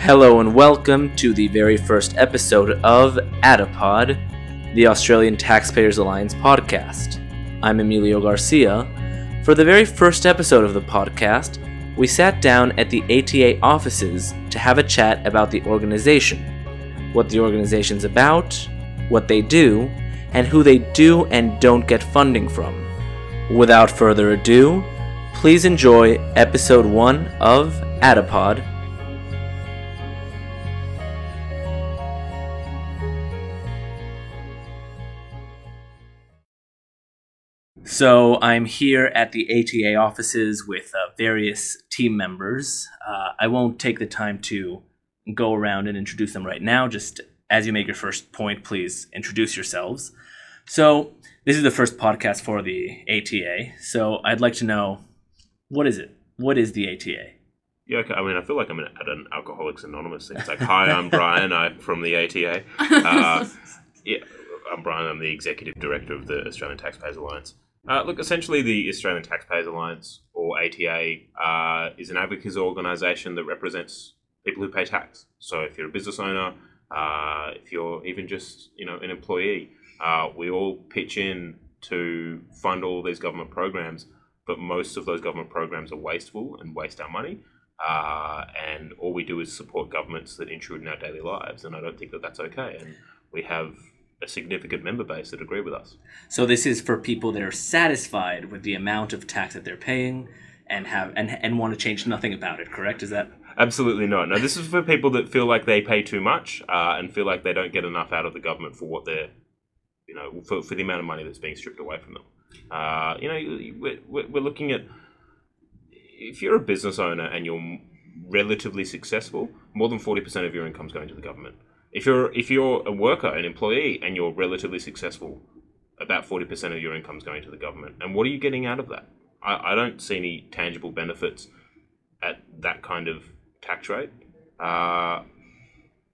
Hello and welcome to the very first episode of Adipod, the Australian Taxpayers Alliance podcast. I'm Emilio Garcia. For the very first episode of the podcast, we sat down at the ATA offices to have a chat about the organization, what the organization's about, what they do, and who they do and don't get funding from. Without further ado, please enjoy episode 1 of Adipod So I'm here at the ATA offices with uh, various team members. Uh, I won't take the time to go around and introduce them right now. Just as you make your first point, please introduce yourselves. So this is the first podcast for the ATA. So I'd like to know what is it? What is the ATA? Yeah, okay. I mean, I feel like I'm at an Alcoholics Anonymous thing. It's like, hi, I'm Brian. I'm from the ATA. Uh, yeah, I'm Brian. I'm the executive director of the Australian Taxpayers Alliance. Uh, look, essentially, the Australian Taxpayers Alliance, or ATA, uh, is an advocacy organisation that represents people who pay tax. So, if you're a business owner, uh, if you're even just you know an employee, uh, we all pitch in to fund all these government programs. But most of those government programs are wasteful and waste our money. Uh, and all we do is support governments that intrude in our daily lives, and I don't think that that's okay. And we have a significant member base that agree with us. So this is for people that are satisfied with the amount of tax that they're paying and have and and want to change nothing about it. Correct? Is that Absolutely not. No, this is for people that feel like they pay too much uh, and feel like they don't get enough out of the government for what they're, you know, for, for the amount of money that's being stripped away from them. Uh, you know, we're, we're looking at if you're a business owner and you're relatively successful, more than 40% of your income is going to the government. If you're if you're a worker, an employee, and you're relatively successful, about forty percent of your income is going to the government. And what are you getting out of that? I, I don't see any tangible benefits at that kind of tax rate. Uh,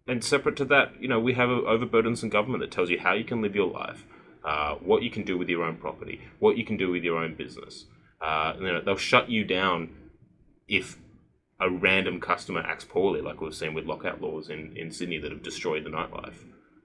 and separate to that, you know, we have an overburdensome government that tells you how you can live your life, uh, what you can do with your own property, what you can do with your own business. Uh, you know, they'll shut you down if a random customer acts poorly, like we've seen with lockout laws in, in Sydney that have destroyed the nightlife.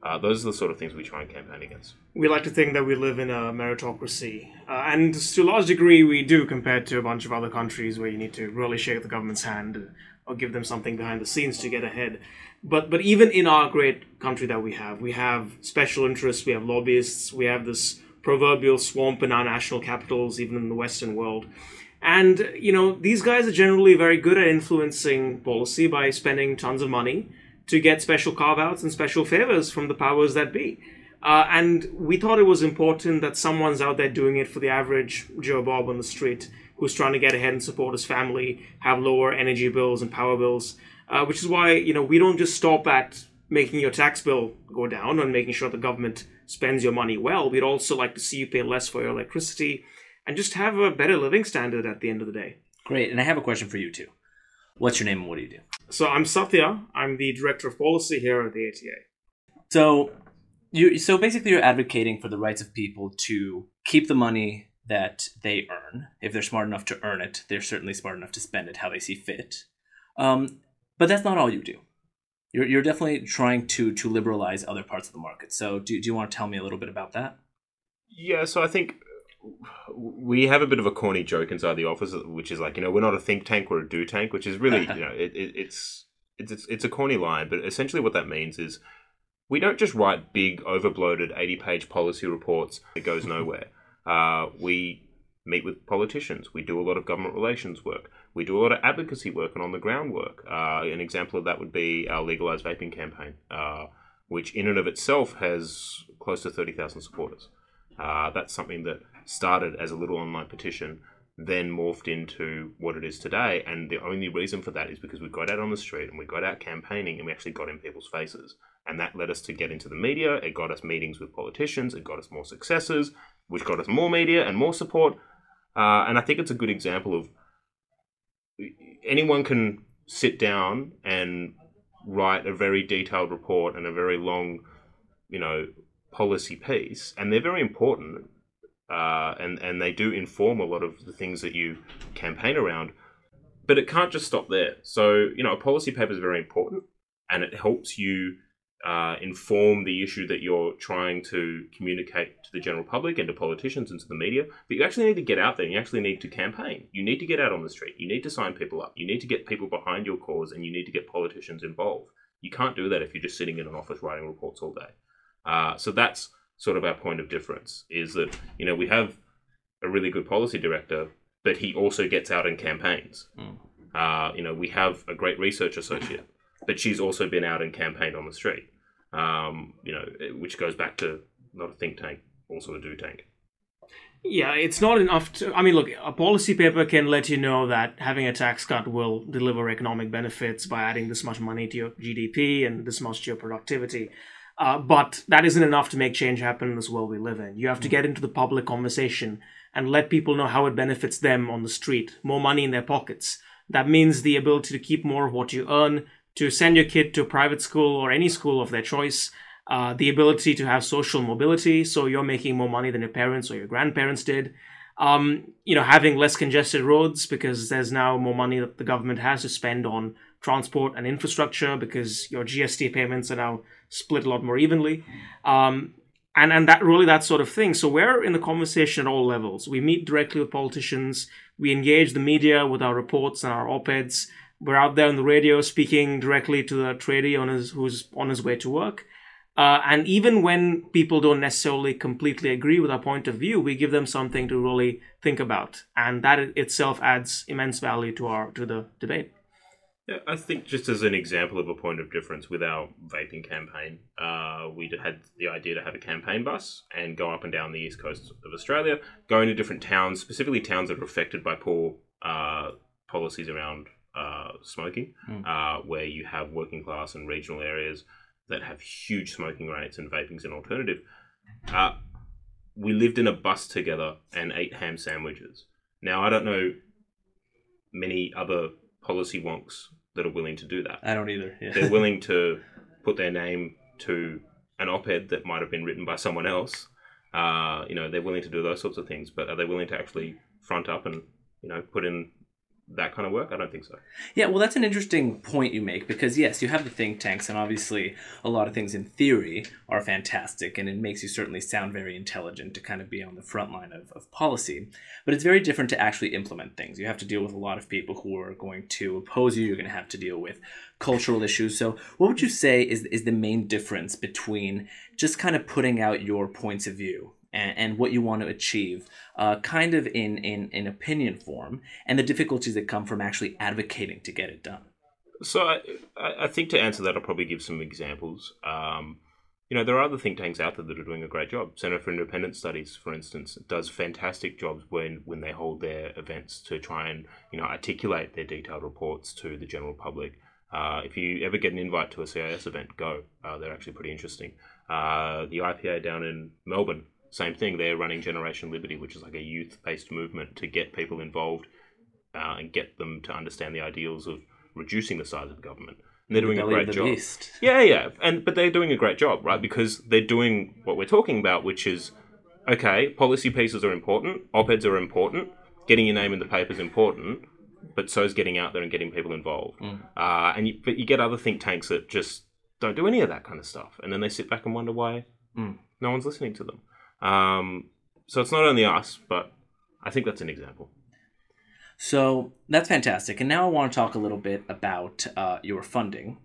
Uh, those are the sort of things we try and campaign against. We like to think that we live in a meritocracy, uh, and to a large degree we do compared to a bunch of other countries where you need to really shake the government's hand or give them something behind the scenes to get ahead. But but even in our great country that we have, we have special interests, we have lobbyists, we have this proverbial swamp in our national capitals, even in the Western world. And, you know, these guys are generally very good at influencing policy by spending tons of money to get special carve outs and special favors from the powers that be. Uh, and we thought it was important that someone's out there doing it for the average Joe Bob on the street who's trying to get ahead and support his family, have lower energy bills and power bills. Uh, which is why, you know, we don't just stop at making your tax bill go down and making sure the government spends your money well. We'd also like to see you pay less for your electricity and just have a better living standard at the end of the day. Great. And I have a question for you too. What's your name and what do you do? So I'm Satya. I'm the director of policy here at the ATA. So you so basically you're advocating for the rights of people to keep the money that they earn. If they're smart enough to earn it, they're certainly smart enough to spend it how they see fit. Um, but that's not all you do. You're, you're definitely trying to to liberalize other parts of the market. So do, do you want to tell me a little bit about that? Yeah, so I think we have a bit of a corny joke inside the office, which is like, you know, we're not a think tank, we're a do tank, which is really, you know, it, it, it's, it's it's a corny line, but essentially what that means is we don't just write big, overbloated, eighty-page policy reports that goes nowhere. Uh, we meet with politicians. We do a lot of government relations work. We do a lot of advocacy work and on the ground work. Uh, an example of that would be our legalized vaping campaign, uh, which in and of itself has close to thirty thousand supporters. Uh, that's something that started as a little online petition, then morphed into what it is today. And the only reason for that is because we got out on the street and we got out campaigning and we actually got in people's faces. And that led us to get into the media. It got us meetings with politicians. It got us more successes, which got us more media and more support. Uh, and I think it's a good example of anyone can sit down and write a very detailed report and a very long, you know, policy piece, and they're very important uh, and and they do inform a lot of the things that you campaign around. but it can't just stop there. So you know, a policy paper is very important, and it helps you uh, inform the issue that you're trying to communicate to the general public and to politicians and to the media. But you actually need to get out there. You actually need to campaign. You need to get out on the street. You need to sign people up. You need to get people behind your cause, and you need to get politicians involved. You can't do that if you're just sitting in an office writing reports all day. Uh, so that's sort of our point of difference. Is that you know we have a really good policy director, but he also gets out and campaigns. Mm. Uh, you know, we have a great research associate, but she's also been out and campaigned on the street. Um, you know, which goes back to not a think tank, also a do tank. Yeah, it's not enough to. I mean, look, a policy paper can let you know that having a tax cut will deliver economic benefits by adding this much money to your GDP and this much to your productivity. Uh, but that isn't enough to make change happen in this world we live in. You have to get into the public conversation and let people know how it benefits them on the street, more money in their pockets. That means the ability to keep more of what you earn, to send your kid to a private school or any school of their choice, uh, the ability to have social mobility, so you're making more money than your parents or your grandparents did. Um, you know, having less congested roads because there's now more money that the government has to spend on transport and infrastructure because your GST payments are now split a lot more evenly. Um, and and that really that sort of thing. So we're in the conversation at all levels. We meet directly with politicians. We engage the media with our reports and our op-eds. We're out there on the radio speaking directly to the tradie on his, who's on his way to work. Uh, and even when people don't necessarily completely agree with our point of view, we give them something to really think about, and that itself adds immense value to our to the debate. Yeah, I think just as an example of a point of difference with our vaping campaign, uh, we had the idea to have a campaign bus and go up and down the east coast of Australia, going to different towns, specifically towns that are affected by poor uh, policies around uh, smoking, mm. where you have working class and regional areas that have huge smoking rates and vaping's an alternative. Uh, we lived in a bus together and ate ham sandwiches. Now, I don't know many other policy wonks that are willing to do that. I don't either. Yeah. They're willing to put their name to an op-ed that might have been written by someone else. Uh, you know, they're willing to do those sorts of things, but are they willing to actually front up and you know put in that kind of work? I don't think so. Yeah, well, that's an interesting point you make because, yes, you have the think tanks, and obviously a lot of things in theory are fantastic, and it makes you certainly sound very intelligent to kind of be on the front line of, of policy. But it's very different to actually implement things. You have to deal with a lot of people who are going to oppose you, you're going to have to deal with cultural issues. So, what would you say is, is the main difference between just kind of putting out your points of view and, and what you want to achieve, uh, kind of in, in, in opinion form, and the difficulties that come from actually advocating to get it done. So I, I think to answer that, I'll probably give some examples. Um, you know, there are other think tanks out there that are doing a great job. Center for Independent Studies, for instance, does fantastic jobs when, when they hold their events to try and you know articulate their detailed reports to the general public. Uh, if you ever get an invite to a CIS event, go. Uh, they're actually pretty interesting. Uh, the IPA down in Melbourne same thing. They're running Generation Liberty, which is like a youth-based movement to get people involved uh, and get them to understand the ideals of reducing the size of government. And they're doing the a great job. Beast. Yeah, yeah, and but they're doing a great job, right? Because they're doing what we're talking about, which is okay. Policy pieces are important. Op-eds are important. Getting your name in the paper is important, but so is getting out there and getting people involved. Mm. Uh, and you, but you get other think tanks that just don't do any of that kind of stuff, and then they sit back and wonder why mm. no one's listening to them. Um, so it's not only us, but I think that's an example. So that's fantastic. And now I want to talk a little bit about uh, your funding,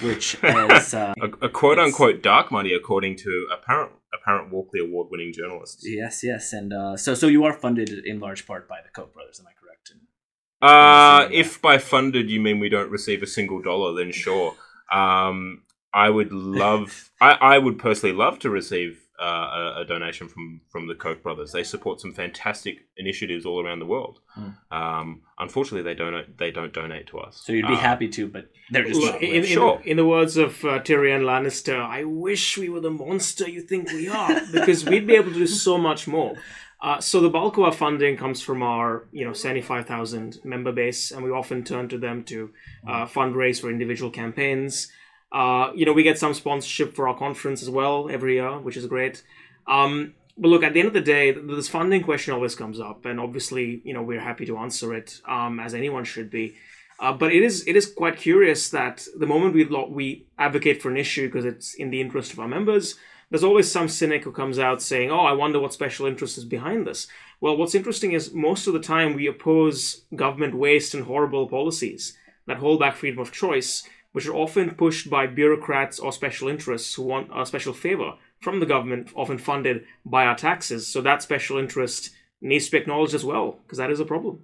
which is uh, a, a, quote unquote dark money, according to apparent apparent Walkley Award winning journalists. Yes, yes, and uh, so so you are funded in large part by the Koch brothers. Am I correct? In, uh, if by funded you mean we don't receive a single dollar, then sure. Um, I would love, I, I would personally love to receive uh, a, a, donation from from the Koch brothers. They support some fantastic initiatives all around the world. Mm. Um, unfortunately, they don't they don't donate to us. So you'd be uh, happy to, but they're just well, in, in, sure. In the words of uh, Tyrion Lannister, I wish we were the monster you think we are, because we'd be able to do so much more. Uh, so the bulk of our funding comes from our, you know, seventy-five thousand member base, and we often turn to them to uh, fundraise for individual campaigns. Uh, you know, we get some sponsorship for our conference as well every year, which is great. Um, but look, at the end of the day, this funding question always comes up, and obviously, you know, we're happy to answer it, um, as anyone should be. Uh, but it is it is quite curious that the moment we lo- we advocate for an issue because it's in the interest of our members, there's always some cynic who comes out saying, "Oh, I wonder what special interest is behind this." Well, what's interesting is most of the time we oppose government waste and horrible policies that hold back freedom of choice, which are often pushed by bureaucrats or special interests who want a special favor from the government, often funded by our taxes. So that special interest needs to be acknowledged as well, because that is a problem.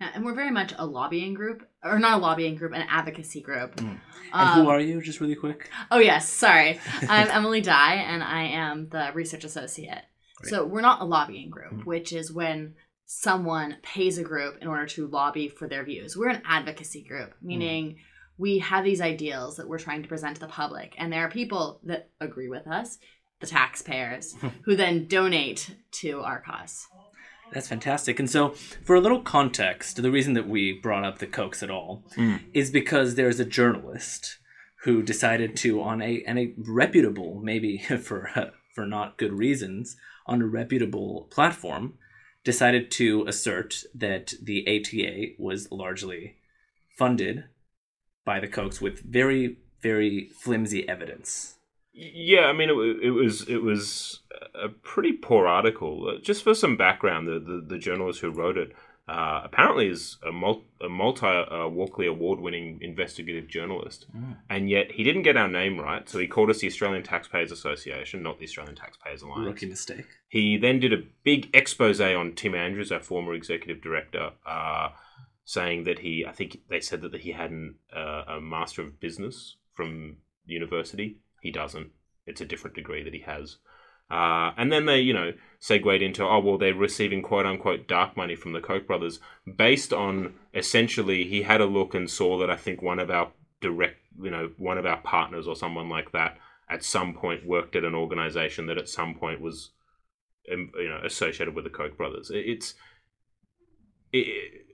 Yeah, and we're very much a lobbying group, or not a lobbying group, an advocacy group. Hmm. And Um, who are you, just really quick? Oh yes, sorry. I'm Emily Dye, and I am the research associate. So we're not a lobbying group, hmm. which is when someone pays a group in order to lobby for their views. We're an advocacy group, hmm. meaning we have these ideals that we're trying to present to the public, and there are people that agree with us, the taxpayers, who then donate to our cause. That's fantastic. And so, for a little context, the reason that we brought up the Kochs at all hmm. is because there's a journalist who decided to, on a and a reputable, maybe for for not good reasons, on a reputable platform, decided to assert that the ATA was largely funded by the Kochs with very very flimsy evidence. Yeah, I mean, it, it was it was a pretty poor article. Uh, Just for some background, the the, the journalist who wrote it uh, apparently is a, mul- a multi uh, Walkley award winning investigative journalist, and yet he didn't get our name right, so he called us the Australian Taxpayers Association, not the Australian Taxpayers Alliance. Rookie mistake. He then did a big expose on Tim Andrews, our former executive director, uh, saying that he, I think they said that he had an, uh, a Master of Business from university. He doesn't. It's a different degree that he has. Uh, and then they, you know, segued into, oh, well, they're receiving quote unquote dark money from the Koch brothers based on essentially he had a look and saw that I think one of our direct, you know, one of our partners or someone like that at some point worked at an organization that at some point was um, you know associated with the Koch brothers. It's it,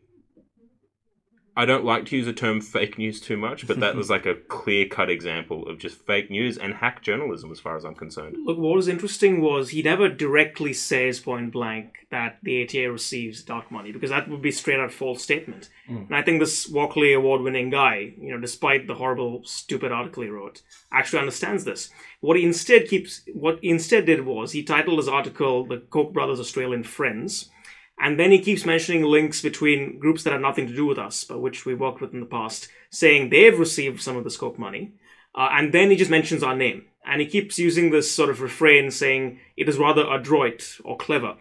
I don't like to use the term fake news too much, but that was like a clear cut example of just fake news and hack journalism, as far as I'm concerned. Look, what was interesting was he never directly says point blank that the ATA receives dark money because that would be straight out false statement. Mm. And I think this Walkley award winning guy, you know, despite the horrible, stupid article he wrote, actually understands this. What he instead keeps, what he instead did was he titled his article "The Koch Brothers Australian Friends." And then he keeps mentioning links between groups that have nothing to do with us, but which we worked with in the past, saying they've received some of the scope money. Uh, and then he just mentions our name. And he keeps using this sort of refrain saying it is rather adroit or clever.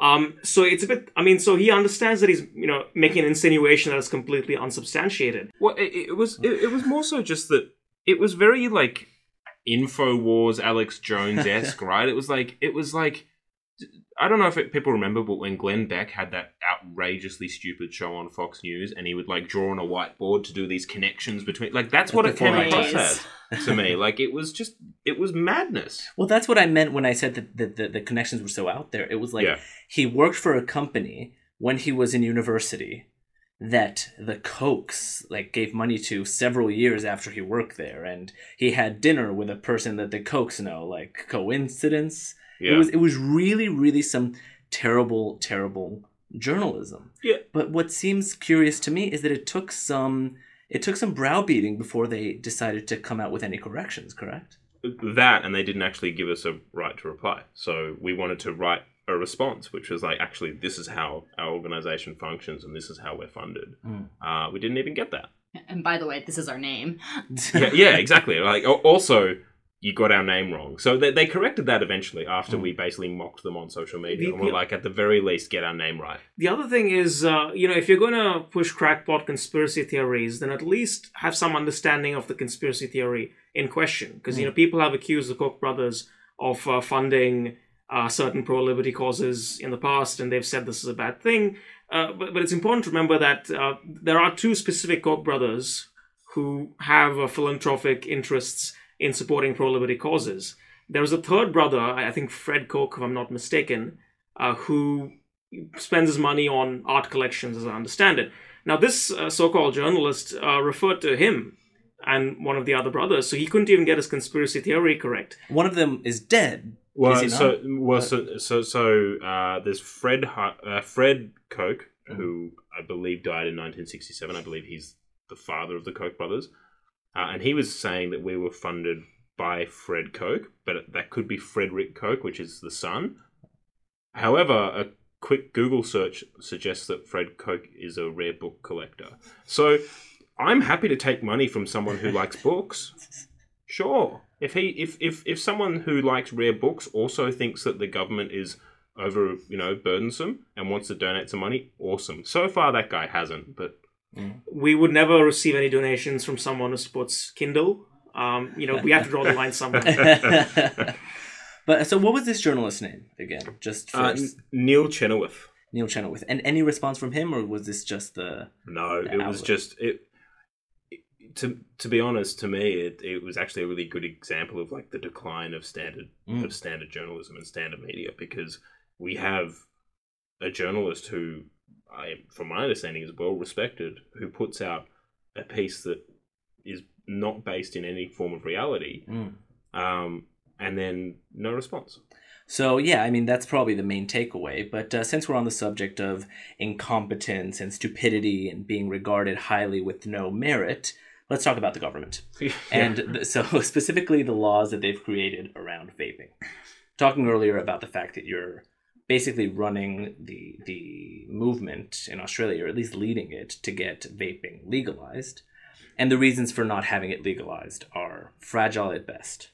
Um, so it's a bit, I mean, so he understands that he's, you know, making an insinuation that is completely unsubstantiated. Well, it, it was it, it was more so just that it was very like Infowars, Alex Jones esque, right? It was like it was like I don't know if it, people remember, but when Glenn Beck had that outrageously stupid show on Fox News, and he would like draw on a whiteboard to do these connections between, like that's what it came across as to me. Like it was just it was madness. Well, that's what I meant when I said that the, the, the connections were so out there. It was like Yeah. he worked for a company when he was in university that the Kochs like gave money to several years after he worked there, and he had dinner with a person that the Kochs know. Like coincidence? Yeah. It was it was really really some terrible terrible journalism. Yeah. But what seems curious to me is that it took some it took some browbeating before they decided to come out with any corrections. Correct? that and they didn't actually give us a right to reply so we wanted to write a response which was like actually this is how our organization functions and this is how we're funded Mm. uh, we didn't even get that And by the way, this is our name. yeah, yeah exactly like also you got our name wrong so they, they corrected that eventually after we basically mocked them on social media The- and we're the- like at the very least get our name right The other thing is, uh, you know, if you're going to push crackpot conspiracy theories, then at least have some understanding of the conspiracy theory in question. Because, you know, people have accused the Koch brothers of uh, funding uh, certain pro liberty causes in the past, and they've said this is a bad thing. Uh, but, but it's important to remember that uh, there are two specific Koch brothers who have uh, philanthropic interests in supporting pro liberty causes. There's a third brother, I I think Fred Koch, if I'm not mistaken, uh, who spends his money on art collections, as I understand it. Now, this uh, so-called journalist uh, referred to him and one of the other brothers, so he couldn't even get his conspiracy theory correct. One of them is dead, Well, Is so well, so so, so uh, there's Fred uh, Fred Koch, Mm-hmm. who I believe died in 1967. I believe he's the father of the Koch brothers, uh, and he was saying that we were funded by Fred Koch, but that could be Frederick Koch, which is the son. However, a quick Google search suggests that Fred Koch is a rare book collector. So I'm happy to take money from someone who likes books. Sure. If he if, if if someone who likes rare books also thinks that the government is over, you know, burdensome and wants to donate some money, awesome. So far that guy hasn't, but We would never receive any donations from someone who supports Kindle. Um, you know, we have to draw the line somewhere. but so, what was this journalist's name again? Just uh, first, N- Neil Chenoweth. Neil Chenoweth. And any response from him, or was this just the? No, it was just it, it- to to be honest, to me it, it was actually a really good example of like the decline of standard Mm. of standard journalism and standard media because we have a journalist who I from my understanding is well respected who puts out a piece that is not based in any form of reality Mm. um, and then no response. So yeah, I mean that's probably the main takeaway. But uh, since we're on the subject of incompetence and stupidity and being regarded highly with no merit, let's talk about the government and th- so specifically the laws that they've created around vaping. Talking earlier about the fact that you're basically running the the movement in Australia, or at least leading it to get vaping legalized, and the reasons for not having it legalized are fragile at best.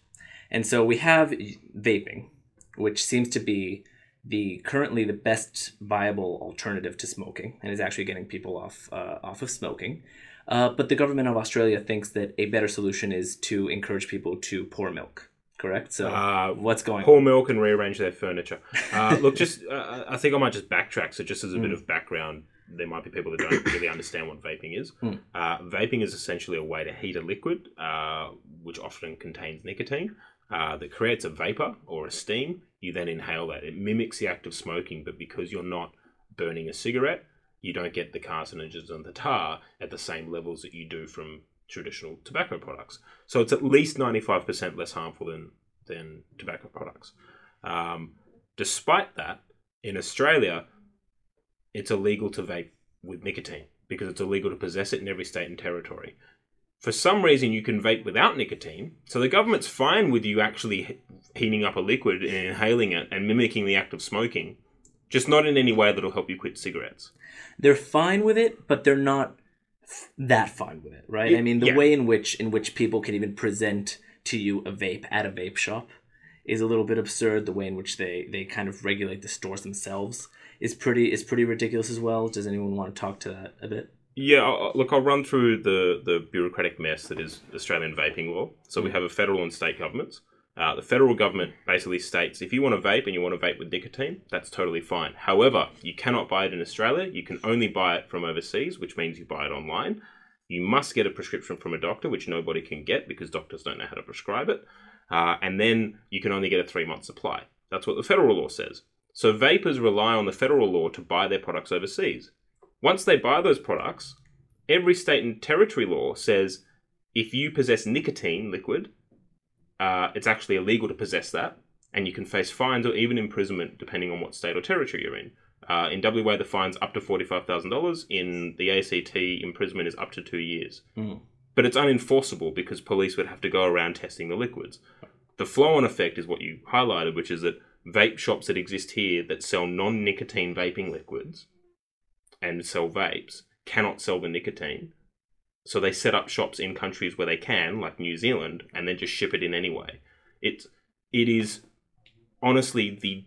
And so we have vaping, which seems to be the currently the best viable alternative to smoking, and is actually getting people off uh, off of smoking. Uh, but the government of Australia thinks that a better solution is to encourage people to pour milk. Correct. So Uh, what's going? pour milk and rearrange their furniture. Uh, look, just uh, I think I might just backtrack. So, just as a bit of background, there might be people that don't really understand what vaping is. Mm. Uh, vaping is essentially a way to heat a liquid, uh, which often contains nicotine, uh, that creates a vapor or a steam. You then inhale that. It mimics the act of smoking, but because you're not burning a cigarette, you don't get the carcinogens and the tar at the same levels that you do from traditional tobacco products. So it's at least 95% less harmful than, than tobacco products. Um, despite that, in Australia, it's illegal to vape with nicotine because it's illegal to possess it in every state and territory. For some reason, you can vape without nicotine, so the government's fine with you actually heating up a liquid and inhaling it and mimicking the act of smoking, just not in any way that'll help you quit cigarettes. They're fine with it, but they're not that fine with it, right? Yeah, I mean, the yeah. way in which in which people can even present to you a vape at a vape shop is a little bit absurd. The way in which they they kind of regulate the stores themselves is pretty is pretty ridiculous as well. Does anyone want to talk to that a bit? Yeah, I'll, I'll- look, I'll run through the, the bureaucratic mess that is Australian vaping law. So we mm. have a federal and state governments. Uh, the federal government basically states if you want to vape and you want to vape with nicotine, that's totally fine. However, you cannot buy it in Australia. You can only buy it from overseas, which means you buy it online. You must get a prescription from a doctor, which nobody can get because doctors don't know how to prescribe it. Uh, and then you can only get a three month supply. That's what the federal law says. So vapors rely on the federal law to buy their products overseas. Once they buy those products, every state and territory law says if you possess nicotine liquid, uh, it's actually illegal to possess that, and you can face fines or even imprisonment depending on what state or territory you're in. Uh, in WA, the fine's up to $45,000. In the ACT, imprisonment is up to two years. Mm. But it's unenforceable because police would have to go around testing the liquids. The flow on effect is what you highlighted, which is that vape shops that exist here that sell non nicotine vaping liquids and sell vapes cannot sell the nicotine. So they set up shops in countries where they can, like New Zealand, and then just ship it in anyway. It's it is honestly the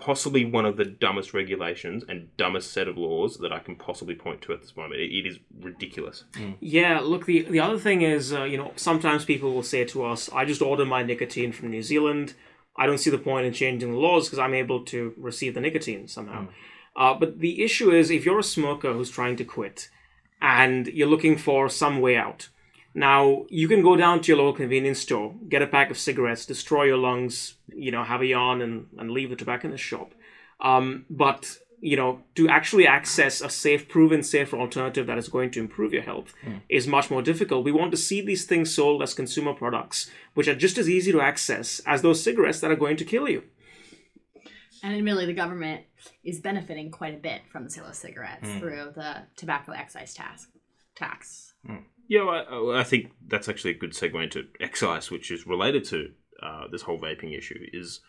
possibly one of the dumbest regulations and dumbest set of laws that I can possibly point to at this moment. It, it is ridiculous. Yeah, look, the the other thing is, uh, you know, sometimes people will say to us, I just order my nicotine from New Zealand. I don't see the point in changing the laws because I'm able to receive the nicotine somehow. Uh, but the issue is, if you're a smoker who's trying to quit and you're looking for some way out, now you can go down to your local convenience store, get a pack of cigarettes, destroy your lungs, you know, have a yarn and, and leave the tobacconist shop. Um, but you know, to actually access a safe, proven safer alternative that is going to improve your health is much more difficult. We want to see these things sold as consumer products, which are just as easy to access as those cigarettes that are going to kill you. And admittedly, the government is benefiting quite a bit from the sale of cigarettes hmm. through the tobacco excise tax. Tax. Hmm. Yeah, I, I think that's actually a good segue into excise, which is related to uh, this whole vaping issue. Is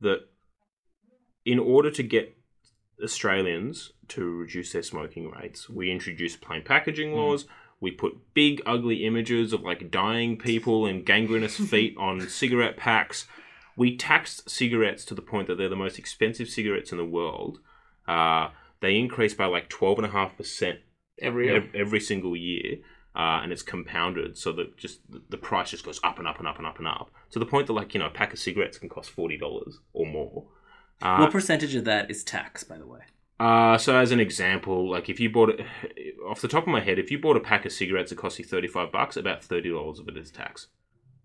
that in order to get Australians to reduce their smoking rates, we introduced plain packaging hmm. laws. We put big, ugly images of like dying people and gangrenous feet on cigarette packs. We taxed cigarettes to the point that they're the most expensive cigarettes in the world. Uh, they increased by like twelve and a half percent Every year. every single year, uh, and it's compounded so that just the- price just goes up and up and up and up and up to the point that like you know a pack of cigarettes can cost forty dollars or more. Uh, what percentage of that is tax, by the way? uh, so as an example, like if you bought off the top of my head, if you bought a pack of cigarettes that cost you thirty five bucks, about thirty dollars of it is tax.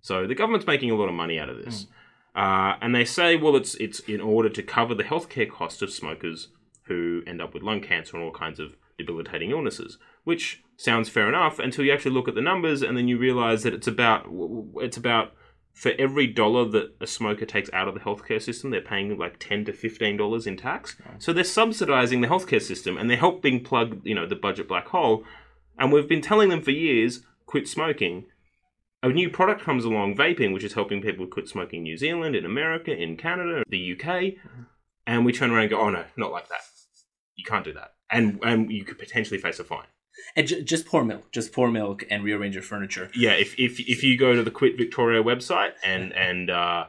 So the government's making a lot of money out of this, uh, and they say, well, it's it's in order to cover the healthcare cost of smokers who end up with lung cancer and all kinds of debilitating illnesses, which sounds fair enough until you actually look at the numbers and then you realize that it's about it's about for every dollar that a smoker takes out of the healthcare system, they're paying like ten to fifteen dollars in tax. So they're subsidizing the healthcare system and they're helping plug, you know, the budget black hole. And we've been telling them for years, quit smoking. A new product comes along, vaping, which is helping people quit smoking in New Zealand, in America, in Canada, the UK, and we turn around and go, "Oh no, not like that. You can't do that." And and you could potentially face a fine. And ju- just pour milk. Just pour milk and rearrange your furniture. Yeah, if if if you go to the Quit Victoria website and and uh,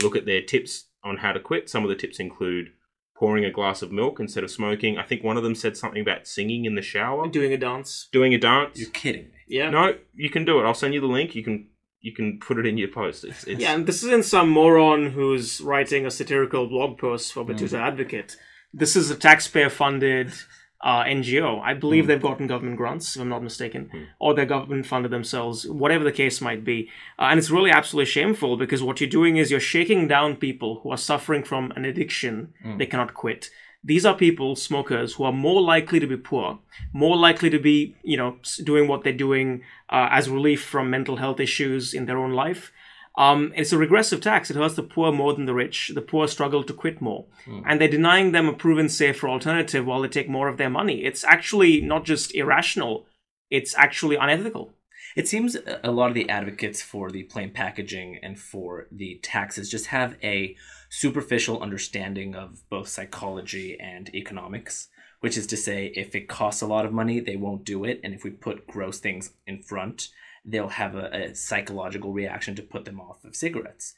look at their tips on how to quit, some of the tips include pouring a glass of milk instead of smoking. I think one of them said something about singing in the shower, Doing a dance. doing a dance. You're kidding me. Yeah. No, you can do it. I'll send you the link. You can you can put it in your post. It's, it's Yeah, and this isn't some moron who's writing a satirical blog post for Betoota Advocate. This is a taxpayer funded uh, NGO. I believe they've gotten government grants, if I'm not mistaken, or they're government funded themselves, whatever the case might be. Uh, and it's really absolutely shameful because what you're doing is you're shaking down people who are suffering from an addiction they cannot quit. These are people, smokers, who are more likely to be poor, more likely to be, you know, doing what they're doing uh, as relief from mental health issues in their own life. Um, it's a regressive tax. It hurts the poor more than the rich. The poor struggle to quit more. And they're denying them a proven safer alternative while they take more of their money. It's actually not just irrational, it's actually unethical. It seems a lot of the advocates for the plain packaging and for the taxes just have a superficial understanding of both psychology and economics, which is to say, if it costs a lot of money, they won't do it. And if we put gross things in front, they'll have a, a psychological reaction to put them off of cigarettes.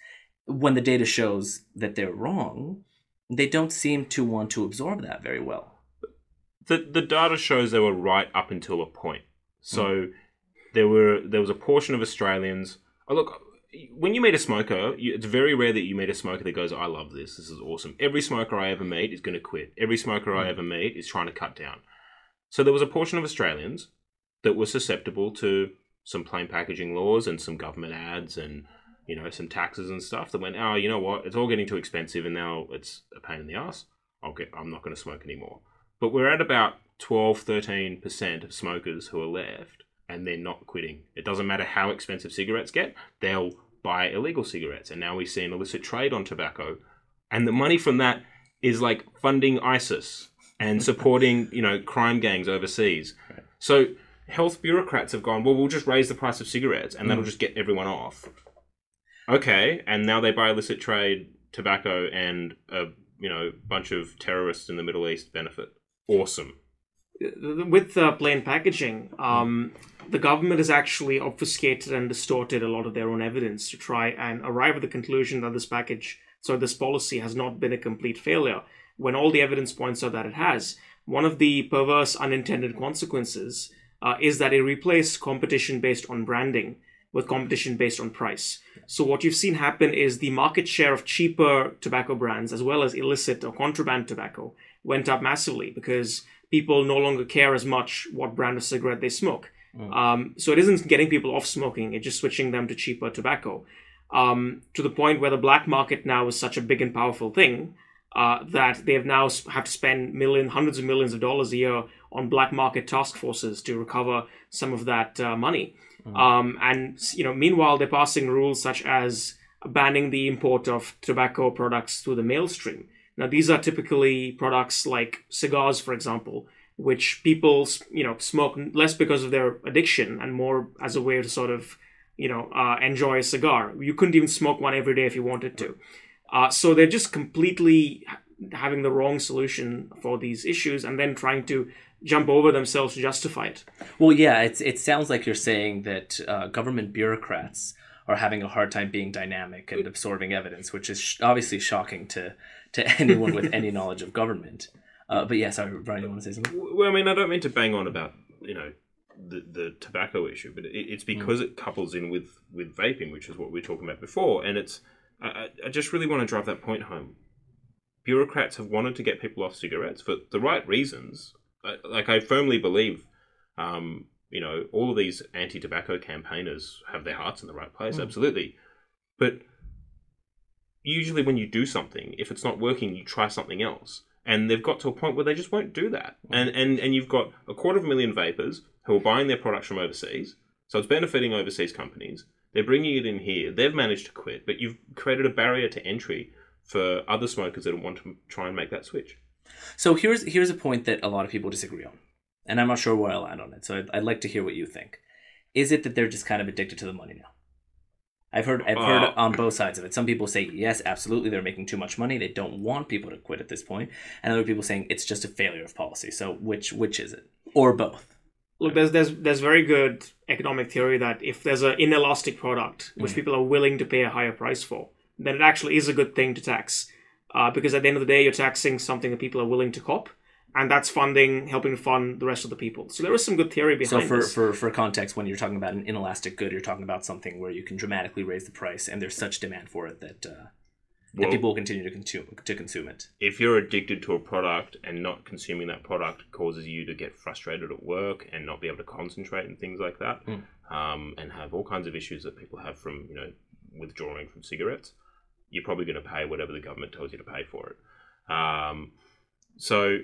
When the data shows that they're wrong, they don't seem to want to absorb that very well. the the data shows they were right up until a point. So hmm. there were there was a portion of Australians. Oh, look, when you meet a smoker, you, it's very rare that you meet a smoker that goes, "I love this. This is awesome." Every smoker I ever meet is going to quit. Every smoker I mm. ever meet is trying to cut down. So there was a portion of Australians that were susceptible to some plain packaging laws and some government ads and you know some taxes and stuff that went, "Oh, you know what? It's all getting too expensive, and now it's a pain in the ass. I'll get. I'm not going to smoke anymore." But we're at about 12, 13% of smokers who are left and they're not quitting. It doesn't matter how expensive cigarettes get, they'll buy illegal cigarettes. And now we see an illicit trade on tobacco. And the money from that is like funding ISIS and supporting, you know, crime gangs overseas. So health bureaucrats have gone, well, we'll just raise the price of cigarettes and that'll mm. just get everyone off. Okay, and now they buy illicit trade tobacco and a you know bunch of terrorists in the Middle East benefit. Awesome. With uh, plain packaging, um, the government has actually obfuscated and distorted a lot of their own evidence to try and arrive at the conclusion that this package, so this policy, has not been a complete failure, when all the evidence points out that it has. One of the perverse unintended consequences uh, is that it replaced competition based on branding with competition based on price. So what you've seen happen is the market share of cheaper tobacco brands as well as illicit or contraband tobacco went up massively because people no longer care as much what brand of cigarette they smoke. Um, so it isn't getting people off smoking; it's just switching them to cheaper tobacco. Um, to the point where the black market now is such a big and powerful thing uh, that they have now have to spend million, hundreds of millions of dollars a year on black market task forces to recover some of that uh, money. Um, and you know, meanwhile, they're passing rules such as banning the import of tobacco products through the mail stream. Now, these are typically products like cigars, for example, which people you know smoke less because of their addiction and more as a way to sort of you know uh, enjoy a cigar. You couldn't even smoke one every day if you wanted to. Uh, so they're just completely having the wrong solution for these issues and then trying to jump over themselves to justify it. Well, yeah, it's, it sounds like you're saying that uh, government bureaucrats are having a hard time being dynamic and absorbing evidence, which is sh- obviously shocking to, to anyone with any knowledge of government. Uh, but yeah, sorry, Brian, you want to say something? Well, I mean, I don't mean to bang on about you know the the tobacco issue, but it, it's because it couples in with with vaping, which is what we were talking about before, and it's I, I- I just really want to drive that point home. Bureaucrats have wanted to get people off cigarettes for the right reasons. I- Like I firmly believe, um, you know, all of these anti-tobacco campaigners have their hearts in the right place, absolutely, but usually when you do something, if it's not working, you try something else. And they've got to a point where they just won't do that. And and and you've got a quarter of a million vapors who are buying their products from overseas, so it's benefiting overseas companies. They're bringing it in here. They've managed to quit, but you've created a barrier to entry for other smokers that want to try and make that switch. So here's here's a point that a lot of people disagree on, and I'm not sure where I'll land on it. So I'd, I'd like to hear what you think. Is it that they're just kind of addicted to the money now? I've heard I've heard Uh, on both sides of it. Some people say yes, absolutely, they're making too much money. They don't want people to quit at this point. and other people saying it's just a failure of policy. So which which is it, or both? Look, there's there's there's very good economic theory that if there's an inelastic product which people are willing to pay a higher price for, then it actually is a good thing to tax, uh, because at the end of the day, you're taxing something that people are willing to cop, and that's funding helping fund the rest of the people. So there is some good theory So behind for, this. for for context, when you're talking about an inelastic good, you're talking about something where you can dramatically raise the price, and there's such demand for it that, uh, that people will continue to consume to consume it. if you're addicted to a product and not consuming that product causes you to get frustrated at work and not be able to concentrate and things like that, Mm. um, and have all kinds of issues that people have from you know withdrawing from cigarettes, you're probably going to pay whatever the government tells you to pay for it. Um, so, l-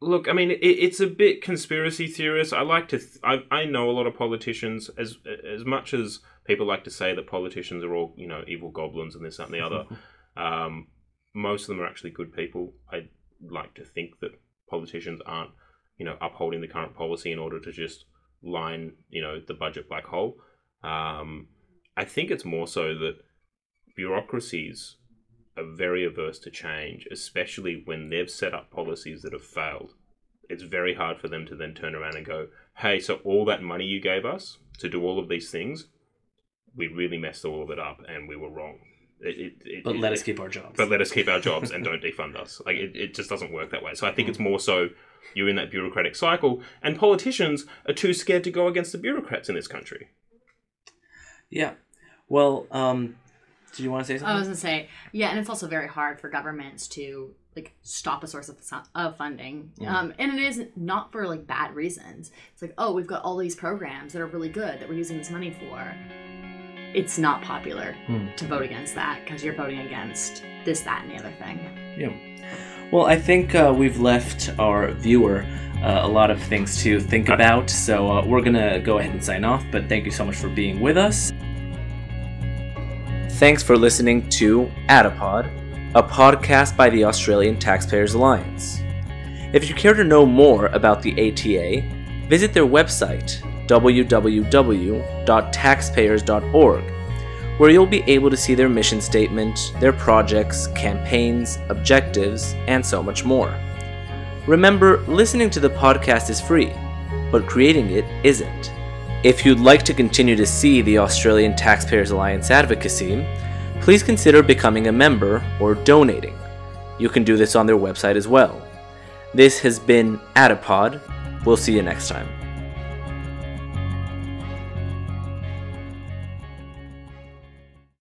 look, I mean, it, it's a bit conspiracy theorist. I like to, th- I, I know a lot of politicians as as much as people like to say that politicians are all you know evil goblins and this that and the other. Um, most of them are actually good people. I like to think that politicians aren't, you know, upholding the current policy in order to just line, you know, the budget black hole. Um, I think it's more so that bureaucracies are very averse to change, especially when they've set up policies that have failed. It's very hard for them to then turn around and go, "Hey, so all that money you gave us to do all of these things, we really messed all of it up, and we were wrong." It, it, it, But let us keep our jobs. but let us keep our jobs and don't defund us. Like it, it just doesn't work that way. So I think it's more so you're in that bureaucratic cycle, and politicians are too scared to go against the bureaucrats in this country. yeah. Well, um, did you want to say something? I something? was gonna say, yeah, and it's also very hard for governments to like stop a source of, of funding, um, and it is not for like bad reasons. It's like, oh, we've got all these programs that are really good that we're using this money for. It's not popular Hmm. to vote against that because you're voting against this, that, and the other thing. Yeah. Well, I think uh, we've left our viewer uh, a lot of things to think about, so uh, we're gonna go ahead and sign off. But thank you so much for being with us. Thanks for listening to Adipod, a podcast by the Australian Taxpayers Alliance. If you care to know more about the ATA, visit their website www.taxpayers.org where you'll be able to see their mission statement, their projects, campaigns, objectives, and so much more. Remember, listening to the podcast is free, but creating it isn't. If you'd like to continue to see the Australian Taxpayers Alliance advocacy, please consider becoming a member or donating. You can do this on their website as well. This has been Adipod. We'll see you next time.